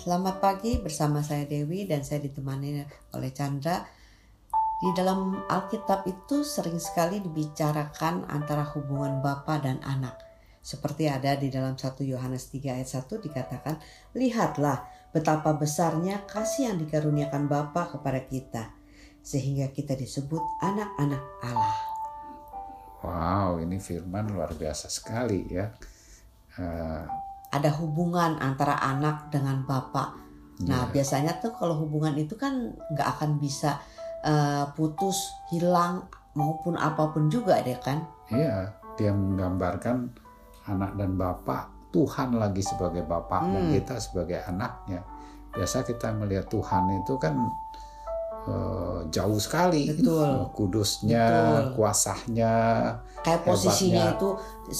Selamat pagi bersama saya Dewi dan saya ditemani oleh Chandra. Di dalam Alkitab itu sering sekali dibicarakan antara hubungan bapa dan anak. Seperti ada di dalam 1 Yohanes 3 ayat 1 dikatakan, Lihatlah betapa besarnya kasih yang dikaruniakan Bapa kepada kita, sehingga kita disebut anak-anak Allah. Wow, ini firman luar biasa sekali ya. Uh, ada hubungan antara anak dengan bapak. Nah, yeah. biasanya tuh kalau hubungan itu kan nggak akan bisa uh, putus, hilang maupun apa pun juga deh kan? Iya, dia menggambarkan anak dan bapak, Tuhan lagi sebagai bapak hmm. dan kita sebagai anaknya. Biasa kita melihat Tuhan itu kan uh, jauh sekali. Betul. kudusnya Betul. kuasanya kayak posisinya itu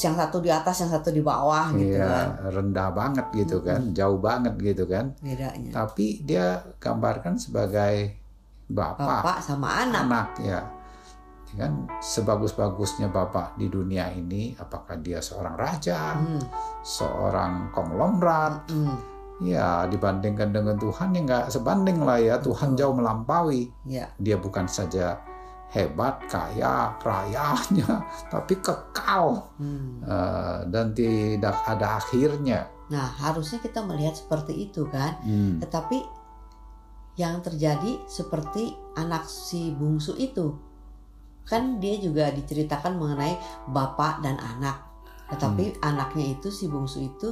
yang satu di atas yang satu di bawah gitu iya, kan. rendah banget gitu -hmm. kan. Jauh banget gitu kan. Bedanya. Tapi dia gambarkan sebagai bapak, bapak sama anak. Anak ya. Kan sebagus-bagusnya bapak di dunia ini apakah dia seorang raja hmm. seorang konglomerat hmm Ya dibandingkan dengan Tuhan ya nggak sebanding lah ya Tuhan jauh melampaui. Ya. Dia bukan saja hebat, kaya, rayanya, tapi kekal hmm. uh, dan tidak ada akhirnya. Nah harusnya kita melihat seperti itu kan. Hmm. Tetapi yang terjadi seperti anak si bungsu itu kan dia juga diceritakan mengenai bapak dan anak. Tetapi hmm. anaknya itu si bungsu itu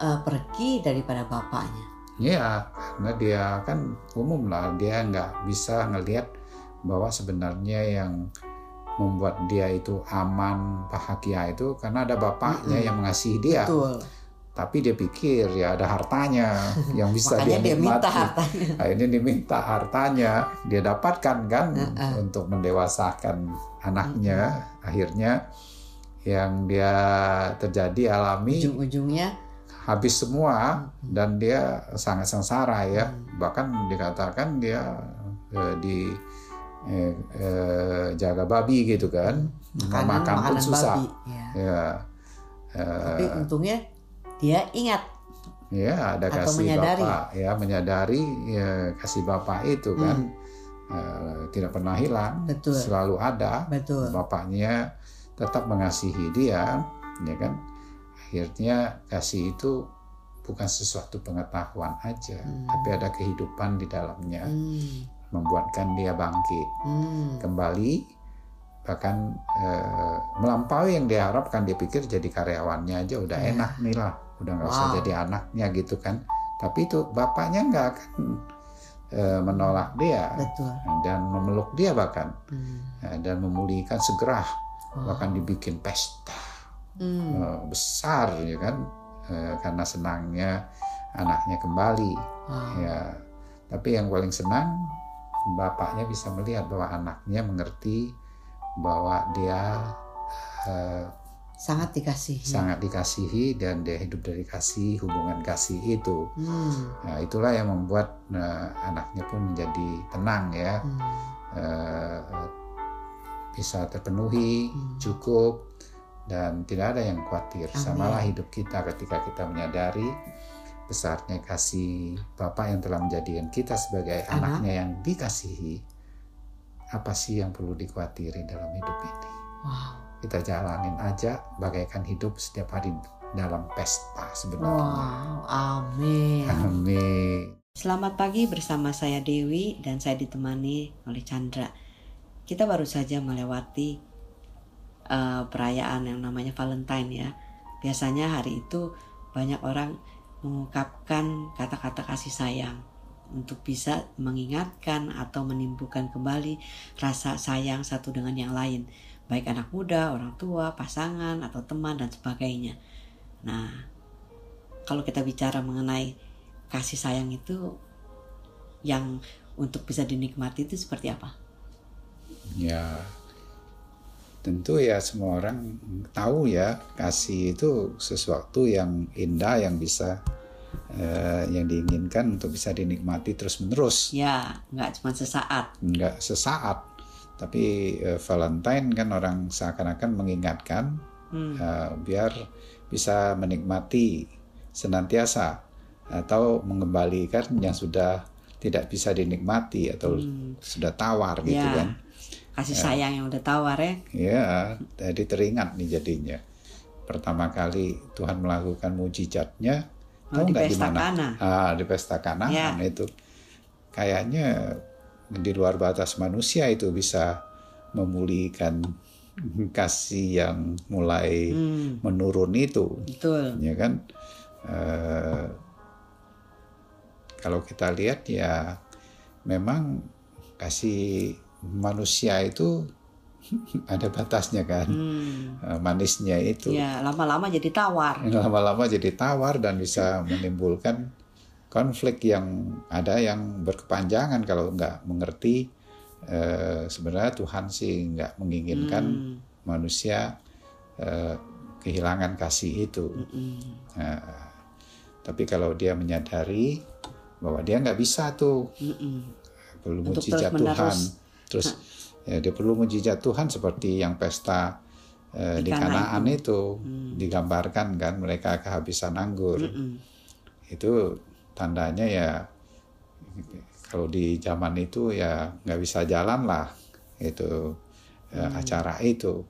uh, pergi daripada bapaknya. Iya, karena dia kan umum lah, dia nggak bisa ngelihat bahwa sebenarnya yang membuat dia itu aman, bahagia itu karena ada bapaknya mm -hmm. yang mengasihi dia. Betul. Tapi dia pikir ya ada hartanya yang bisa dia nikmati. Dia minta hartanya. Akhirnya diminta hartanya, dia dapatkan kan uh -uh. untuk mendewasakan anaknya. Uh. Akhirnya yang dia terjadi alami ujung-ujungnya habis semua dan dia sangat sengsara ya bahkan dikatakan dia eh, di eh, eh, jaga babi gitu kan makan, makan pun susah babi. ya, ya eh, tapi untungnya dia ingat ya ada atau kasih menyadari. bapak ya menyadari ya, kasih bapak itu kan hmm. eh, tidak pernah hilang Betul. selalu ada Betul. bapaknya tetap mengasihi dia ya kan akhirnya kasih itu bukan sesuatu pengetahuan aja, hmm. tapi ada kehidupan di dalamnya, hmm. membuatkan dia bangkit hmm. kembali, bahkan e, melampaui yang diharapkan. Dia pikir jadi karyawannya aja udah yeah. enak nih lah, udah nggak wow. usah jadi anaknya gitu kan. Tapi itu bapaknya nggak akan e, menolak dia Betul. dan memeluk dia bahkan hmm. e, dan memulihkan segera, wow. bahkan dibikin pesta hmm. uh, besar ya kan uh, karena senangnya anaknya kembali hmm. ya tapi yang paling senang bapaknya bisa melihat bahwa anaknya mengerti bahwa dia uh, sangat dikasihi sangat dikasihi dan dia hidup dari kasih hubungan kasih itu hmm. nah itulah yang membuat uh, anaknya pun menjadi tenang ya hmm. uh, bisa terpenuhi hmm. cukup dan tidak ada yang khawatir. Amin. Samalah hidup kita ketika kita menyadari besarnya kasih Bapak yang telah menjadikan kita sebagai Anak. anaknya yang dikasihi. Apa sih yang perlu dikhawatiri dalam hidup ini? Wow. Kita jalanin aja bagaikan hidup setiap hari dalam pesta sebenarnya. Wow, amin. Amin. Selamat pagi bersama saya Dewi dan saya ditemani oleh Chandra. Kita baru saja melewati uh, perayaan yang namanya Valentine ya. Biasanya hari itu banyak orang mengungkapkan kata-kata kasih sayang untuk bisa mengingatkan atau menimbulkan kembali rasa sayang satu dengan yang lain, baik anak muda, orang tua, pasangan, atau teman, dan sebagainya. Nah, kalau kita bicara mengenai kasih sayang itu yang untuk bisa dinikmati itu seperti apa? Ya, tentu ya semua orang tahu ya kasih itu sesuatu yang indah yang bisa uh, yang diinginkan untuk bisa dinikmati terus menerus. Ya, nggak cuma sesaat. Nggak sesaat, tapi uh, Valentine kan orang seakan-akan mengingatkan hmm. uh, biar bisa menikmati senantiasa atau mengembalikan yang sudah tidak bisa dinikmati atau hmm. sudah tawar gitu ya. kan kasih sayang yang udah tawar ya. Ya jadi teringat nih jadinya. Pertama kali Tuhan melakukan mujizatnya oh, tahu nggak di mana? Ah, di pesta kanaan ya. itu? Kayaknya di luar batas manusia itu bisa memulihkan kasih yang mulai hmm. menurun itu. Betul. Ya kan? Uh, kalau kita lihat ya memang kasih manusia itu ada batasnya kan hmm. Eh, manisnya itu ya lama-lama jadi tawar lama-lama jadi tawar dan bisa menimbulkan konflik yang ada yang berkepanjangan kalau nggak mengerti eh, sebenarnya Tuhan sih nggak menginginkan hmm. manusia eh, kehilangan kasih itu hmm. nah, tapi kalau dia menyadari bahwa dia nggak bisa tuh hmm. perlu mujizat Tuhan terus ya dia perlu mujizat Tuhan seperti yang pesta eh, di, di Kanaan itu, itu hmm. digambarkan kan mereka kehabisan anggur hmm. itu tandanya ya kalau di zaman itu ya nggak bisa jalan lah itu ya, hmm. acara itu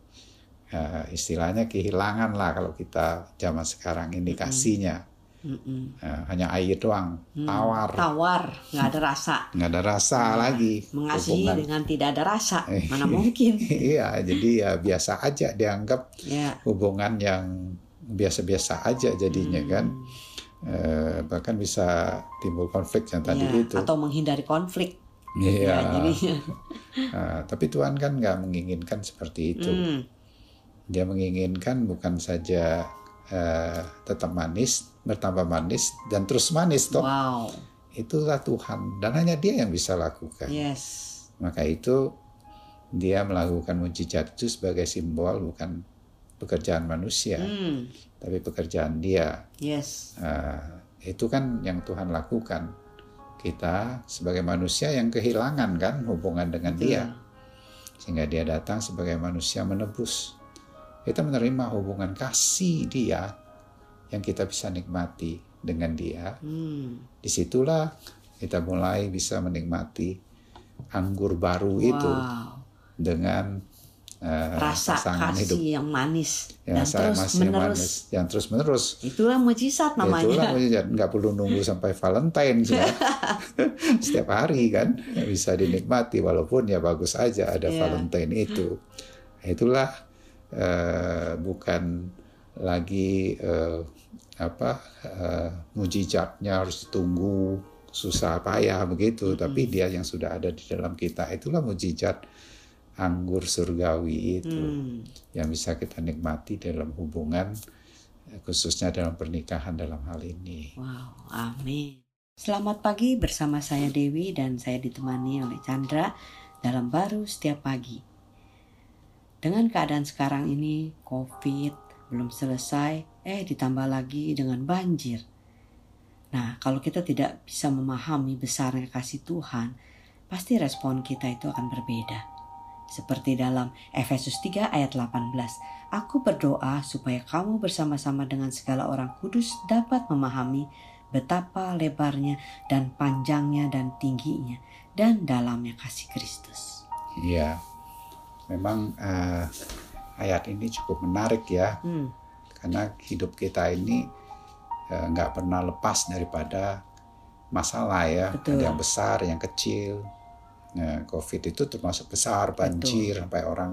ya, istilahnya kehilangan lah kalau kita zaman sekarang indikasinya Mm-mm. Ya, hanya air doang, mm. tawar. Tawar, nggak ada rasa. Nggak ada rasa nah, lagi. Mengasihi hubungan. dengan tidak ada rasa, mana mungkin? iya, jadi ya biasa aja dianggap yeah. hubungan yang biasa-biasa aja jadinya mm. kan. Eh, bahkan bisa timbul konflik yang tadi yeah, itu. Atau menghindari konflik. Iya. Ya, nah, tapi Tuhan kan nggak menginginkan seperti itu. Mm. Dia menginginkan bukan saja uh, tetap manis, bertambah manis dan terus manis toh. Wow. Itulah Tuhan dan hanya Dia yang bisa lakukan. Yes. Maka itu dia melakukan mujizat itu sebagai simbol bukan pekerjaan manusia, hmm. tapi pekerjaan Dia. Yes. Uh, itu kan yang Tuhan lakukan. Kita sebagai manusia yang kehilangan kan hubungan dengan Betul. Dia, sehingga Dia datang sebagai manusia menebus. Kita menerima hubungan kasih Dia yang kita bisa nikmati dengan dia. Hmm. Di situlah kita mulai bisa menikmati anggur baru wow. itu dengan uh, rasa kasih hidup. yang manis yang dan terus menerus. Yang manis, yang terus menerus. Itulah mujizat namanya. Itulah mujizat. Nggak perlu nunggu sampai Valentine ya. Setiap hari kan bisa dinikmati walaupun ya bagus aja ada yeah. Valentine itu. Itulah uh, bukan lagi uh, apa uh, mujizatnya harus ditunggu susah payah begitu mm -hmm. tapi dia yang sudah ada di dalam kita itulah mujizat anggur surgawi itu mm. yang bisa kita nikmati dalam hubungan khususnya dalam pernikahan dalam hal ini. Wow, amin. Selamat pagi bersama saya Dewi dan saya ditemani oleh Chandra dalam baru setiap pagi. Dengan keadaan sekarang ini, COVID, belum selesai, eh ditambah lagi dengan banjir. Nah, kalau kita tidak bisa memahami besarnya kasih Tuhan, pasti respon kita itu akan berbeda. Seperti dalam Efesus 3 ayat 18, Aku berdoa supaya kamu bersama-sama dengan segala orang kudus dapat memahami betapa lebarnya dan panjangnya dan tingginya dan dalamnya kasih Kristus. Iya, memang uh, ayat ini cukup menarik ya hmm. karena hidup kita ini eh, nggak uh, pernah lepas daripada masalah ya Betul. ada yang besar yang kecil nah, covid itu termasuk besar banjir Betul. sampai orang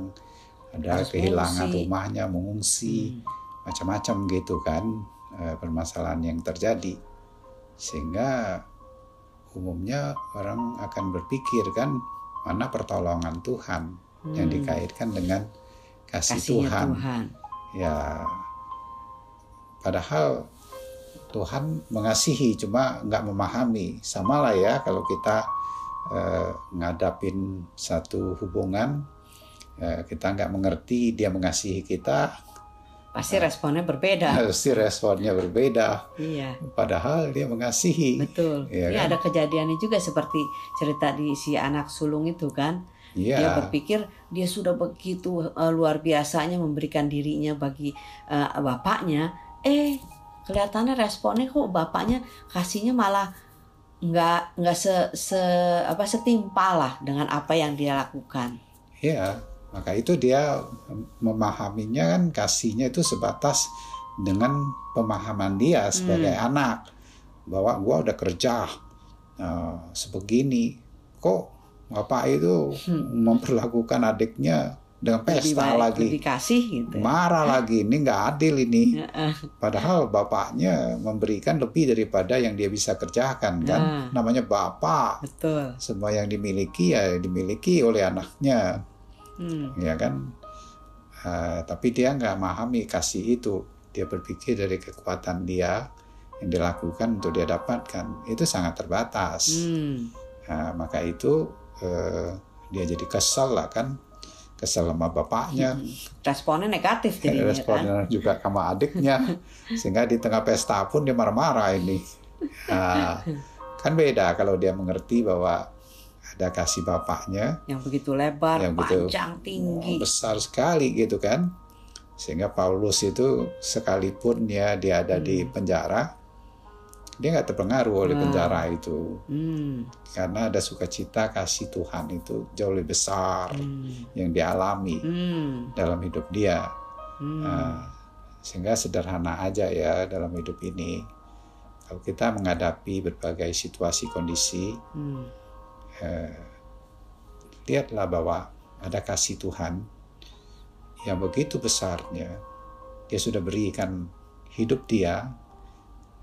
ada Harus kehilangan mengungsi. rumahnya mengungsi hmm. macam-macam gitu kan uh, permasalahan yang terjadi sehingga umumnya orang akan berpikir kan mana pertolongan Tuhan hmm. yang dikaitkan dengan kasih Tuhan. Tuhan. Ya, padahal Tuhan mengasihi, cuma nggak memahami. Sama lah ya kalau kita eh, ngadapin satu hubungan, eh, kita nggak mengerti dia mengasihi kita, pasti responnya berbeda. Pasti responnya berbeda. Iya. Padahal dia mengasihi. Betul. Ya, kan? ada kejadiannya juga seperti cerita di si anak sulung itu kan Yeah. Dia berpikir dia sudah begitu uh, luar biasanya memberikan dirinya bagi uh, bapaknya, eh kelihatannya responnya kok bapaknya kasihnya malah nggak nggak se, se apa setimpal lah dengan apa yang dia lakukan. Iya, maka itu dia memahaminya kan kasihnya itu sebatas dengan pemahaman dia sebagai hmm. anak bahwa gua udah kerja uh, sebegini kok bapak itu hmm. memperlakukan adiknya dengan pesta lebih lagi. lebih kasih gitu ya. marah lagi ini nggak adil ini. Padahal bapaknya memberikan lebih daripada yang dia bisa kerjakan kan? Nah. namanya bapak. Betul. Semua yang dimiliki ya dimiliki oleh anaknya. Hmm. ya kan? Uh, tapi dia nggak memahami kasih itu. Dia berpikir dari kekuatan dia yang dilakukan untuk dia dapatkan. Itu sangat terbatas. Hmm. uh, maka itu uh, dia jadi kesal lah kan kesel sama bapaknya. Hmm. Responnya negatif jadinya Responnya kan? juga sama adiknya. Sehingga di tengah pesta pun dia marah-marah ini. Nah, kan beda kalau dia mengerti bahwa ada kasih bapaknya yang begitu lebar, yang panjang, begitu, tinggi, besar sekali gitu kan. Sehingga Paulus itu sekalipun ya dia ada hmm. di penjara, dia nggak terpengaruh oleh penjara itu hmm. karena ada sukacita kasih Tuhan itu jauh lebih besar hmm. yang dialami hmm. dalam hidup dia hmm. nah, sehingga sederhana aja ya dalam hidup ini kalau kita menghadapi berbagai situasi kondisi hmm. eh, lihatlah bahwa ada kasih Tuhan yang begitu besarnya dia sudah berikan hidup dia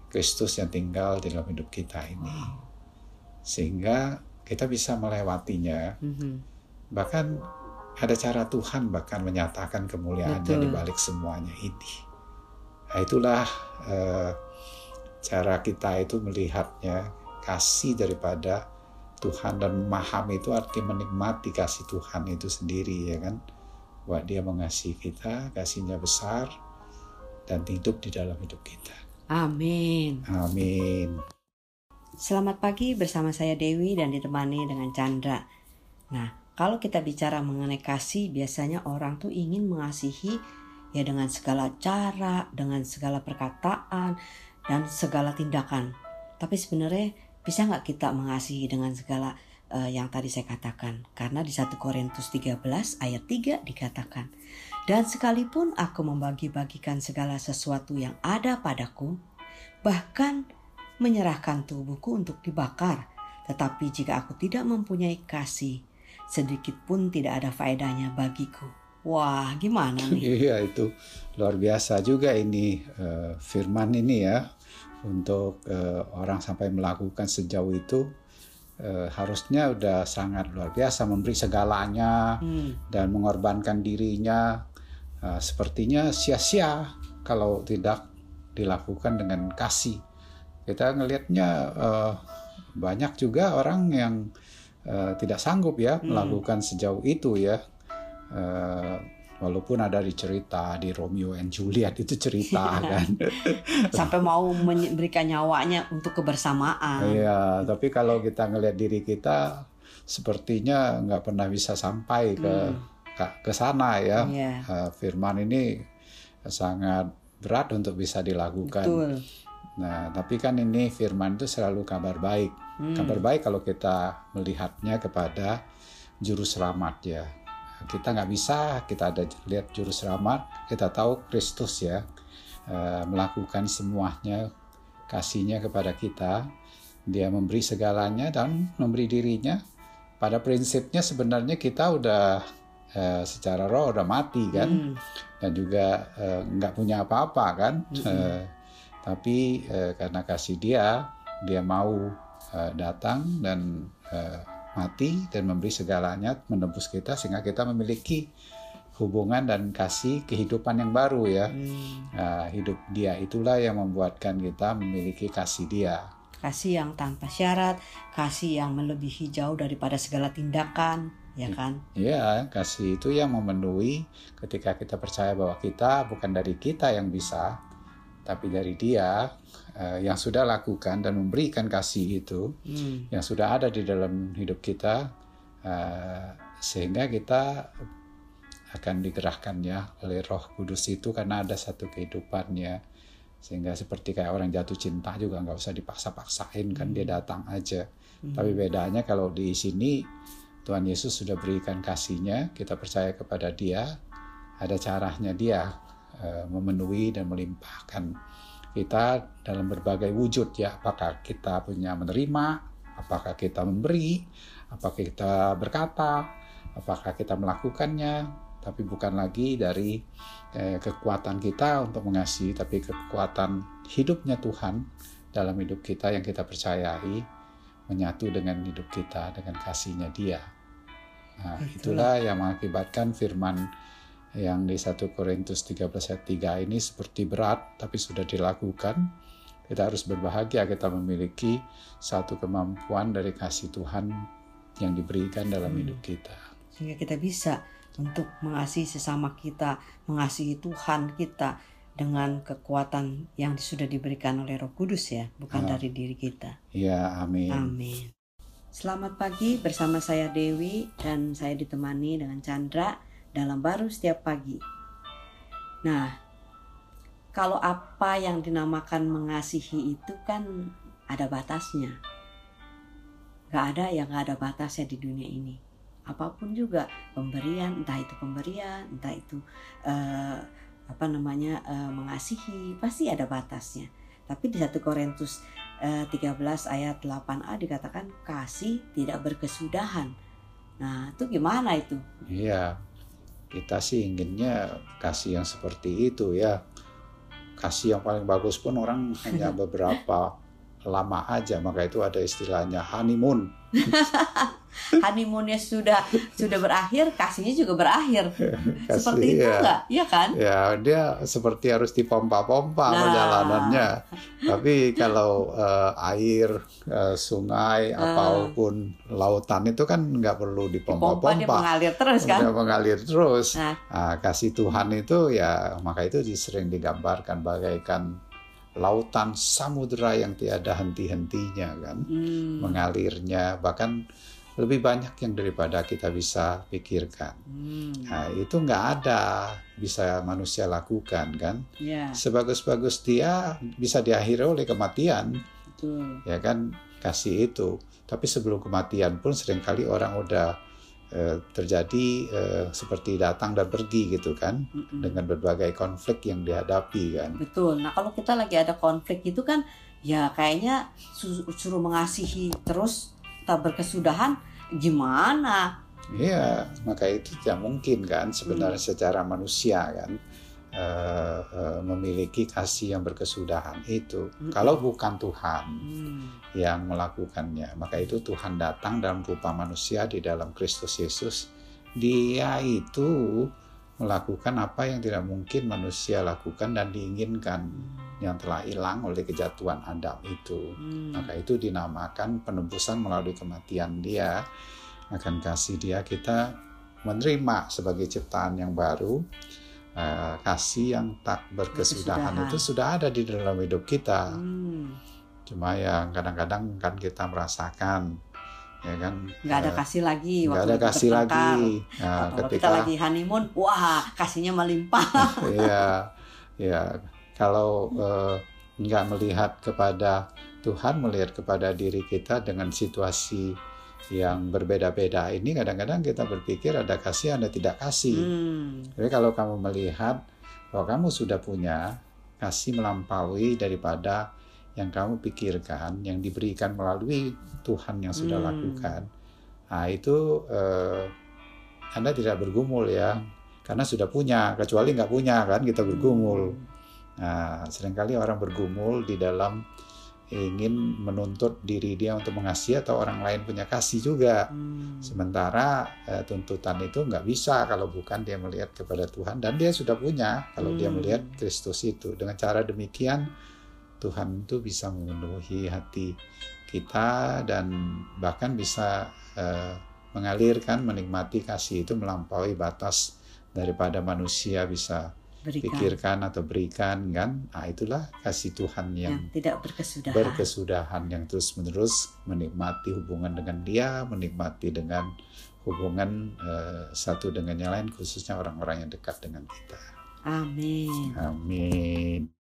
Kristus yang tinggal di dalam hidup kita ini. Sehingga kita bisa melewatinya. Mm-hmm. Bahkan ada cara Tuhan bahkan menyatakan kemuliaannya di balik semuanya ini. Nah, itulah uh, cara kita itu melihatnya kasih daripada Tuhan dan memahami itu arti menikmati kasih Tuhan itu sendiri ya kan. Bahwa dia mengasihi kita, kasihnya besar dan hidup di dalam hidup kita. Amin. Amin. Selamat pagi bersama saya Dewi dan ditemani dengan Chandra. Nah, kalau kita bicara mengenai kasih, biasanya orang tuh ingin mengasihi ya dengan segala cara, dengan segala perkataan, dan segala tindakan. Tapi sebenarnya bisa nggak kita mengasihi dengan segala uh, yang tadi saya katakan? Karena di 1 Korintus 13 ayat 3 dikatakan, dan sekalipun aku membagi-bagikan segala sesuatu yang ada padaku, bahkan menyerahkan tubuhku untuk dibakar, tetapi jika aku tidak mempunyai kasih, sedikit pun tidak ada faedahnya bagiku. Wah, gimana nih? Iya, itu luar biasa juga ini uh, firman ini ya. Untuk uh, orang sampai melakukan sejauh itu uh, harusnya udah sangat luar biasa memberi segalanya hmm. dan mengorbankan dirinya uh, sepertinya sia-sia kalau tidak dilakukan dengan kasih. Kita ngelihatnya uh, banyak juga orang yang uh, tidak sanggup ya hmm. melakukan sejauh itu ya. Uh, walaupun ada di cerita di Romeo and Juliet itu cerita kan sampai mau memberikan nyawanya untuk kebersamaan iya tapi kalau kita ngelihat diri kita sepertinya nggak pernah bisa sampai ke hmm ke sana ya. Yeah. Uh, firman ini sangat berat untuk bisa dilakukan. Betul. Nah, tapi kan ini firman itu selalu kabar baik. Hmm. Kabar baik kalau kita melihatnya kepada juru selamat ya. Kita nggak bisa kita ada lihat juru selamat, kita tahu Kristus ya uh, melakukan semuanya kasihnya kepada kita. Dia memberi segalanya dan memberi dirinya. Pada prinsipnya sebenarnya kita udah uh, secara roh udah mati kan hmm. dan juga uh, nggak punya apa-apa kan hmm. uh, tapi uh, karena kasih dia dia mau uh, datang dan uh, mati dan memberi segalanya menembus kita sehingga kita memiliki hubungan dan kasih kehidupan yang baru ya hmm. uh, hidup dia itulah yang membuatkan kita memiliki kasih dia kasih yang tanpa syarat kasih yang melebihi jauh daripada segala tindakan ya kan? Iya, kasih itu yang memenuhi ketika kita percaya bahwa kita bukan dari kita yang bisa, tapi dari Dia uh, yang sudah lakukan dan memberikan kasih itu, hmm. yang sudah ada di dalam hidup kita, uh, sehingga kita akan digerakkan ya oleh Roh Kudus itu karena ada satu kehidupannya sehingga seperti kayak orang jatuh cinta juga nggak usah dipaksa-paksain kan dia Hmm. datang aja Hmm. tapi bedanya kalau di sini Tuhan Yesus sudah berikan kasihnya kita percaya kepada dia ada caranya dia eh, memenuhi dan melimpahkan kita dalam berbagai wujud ya. Apakah kita punya menerima apakah kita memberi apakah kita berkata apakah kita melakukannya. Tapi bukan lagi dari eh, kekuatan kita untuk mengasihi tapi kekuatan hidupnya Tuhan dalam hidup kita yang kita percayai menyatu dengan hidup kita dengan kasihnya Dia. Nah, itulah yang mengakibatkan firman yang di 1 Korintus 13 ayat 3 ini seperti berat tapi sudah dilakukan. Kita harus berbahagia kita memiliki satu kemampuan dari kasih Tuhan yang diberikan dalam Hmm. hidup kita. sehingga kita bisa untuk mengasihi sesama kita, mengasihi Tuhan kita dengan kekuatan yang sudah diberikan oleh Roh Kudus ya, bukan Ah. dari diri kita. Ya, amin. Amin. Selamat pagi bersama saya Dewi dan saya ditemani dengan Chandra dalam baru setiap pagi. Nah, kalau apa yang dinamakan mengasihi itu kan ada batasnya. Gak ada yang gak ada batasnya di dunia ini. Apa pun juga pemberian, entah itu pemberian, entah itu eh, apa namanya eh, mengasihi, pasti ada batasnya. Tapi di 1 Korintus eh, 13 ayat 8a dikatakan kasih tidak berkesudahan. Nah, itu gimana itu? Iya, kita sih inginnya kasih yang seperti itu ya. Kasih yang paling bagus pun orang hanya beberapa lama aja, maka itu ada istilahnya honeymoon. Honeymoonnya sudah sudah berakhir, kasihnya juga berakhir. Kasih, Seperti itu ya. enggak? Iya kan? Ya, dia seperti harus dipompa-pompa Nah. perjalanannya. Tapi kalau eh, air, eh, sungai, Ah. apa pun lautan itu kan nggak perlu Pompa dia dipompa-pompa. mengalir terus kan? Udah mengalir terus. Nah. Nah, kasih Tuhan itu ya maka itu sering digambarkan bagaikan lautan samudera yang tiada henti-hentinya kan Hmm. mengalirnya bahkan lebih banyak yang daripada kita bisa pikirkan. Hmm. Nah, itu nggak ada bisa manusia lakukan kan. Ya, Sebagus-bagus dia bisa diakhiri oleh kematian, betul. ya kan kasih itu. Tapi sebelum kematian pun sering kali orang udah eh, terjadi eh, seperti datang dan pergi gitu kan Mm-mm. dengan berbagai konflik yang dihadapi kan. Betul. Nah, kalau kita lagi ada konflik itu kan ya kayaknya su- suruh mengasihi terus tak berkesudahan gimana? Iya, maka itu tidak mungkin kan sebenarnya Hmm. secara manusia kan eh, memiliki kasih yang berkesudahan itu. Mm-mm. Kalau bukan Tuhan Hmm. yang melakukannya, maka itu Tuhan datang dalam rupa manusia di dalam Kristus Yesus. Dia itu melakukan apa yang tidak mungkin manusia lakukan dan diinginkan yang telah hilang oleh kejatuhan Adam itu. Hmm. Maka itu dinamakan penebusan melalui kematian dia. Akan kasih dia kita menerima sebagai ciptaan yang baru. Eh, kasih yang tak berkesudahan Berkesudahan. itu sudah ada di dalam hidup kita. Hmm. Cuma ya kadang-kadang kan kita merasakan ya kan nggak ada eh, kasih lagi nggak ada kasih lagi. Nah, kalau kita ketika lagi honeymoon, wah kasihnya melimpah. Iya, ya kalau eh, nggak melihat kepada Tuhan, melihat kepada diri kita dengan situasi yang berbeda-beda ini, kadang-kadang kita berpikir ada kasih, ada tidak kasih. Hmm. Tapi kalau kamu melihat bahwa kamu sudah punya kasih melampaui daripada yang kamu pikirkan, yang diberikan melalui Tuhan yang sudah Hmm. lakukan, nah itu eh, Anda tidak bergumul ya, karena sudah punya. Kecuali nggak punya kan, kita bergumul. Nah, sering kali orang bergumul di dalam ingin menuntut diri dia untuk mengasihi atau orang lain punya kasih juga. Hmm. Sementara eh, tuntutan itu nggak bisa kalau bukan dia melihat kepada Tuhan dan dia sudah punya kalau dia Hmm. melihat Kristus itu. Dengan cara demikian Tuhan itu bisa memenuhi hati kita dan bahkan bisa eh, mengalirkan menikmati kasih itu melampaui batas daripada manusia bisa Berikan pikirkan atau berikan kan. Nah, itulah kasih Tuhan yang yang tidak berkesudahan. berkesudahan yang terus-menerus menikmati hubungan dengan dia, menikmati dengan hubungan eh, satu dengan yang lain, khususnya orang-orang yang dekat dengan kita. Amin. Amin.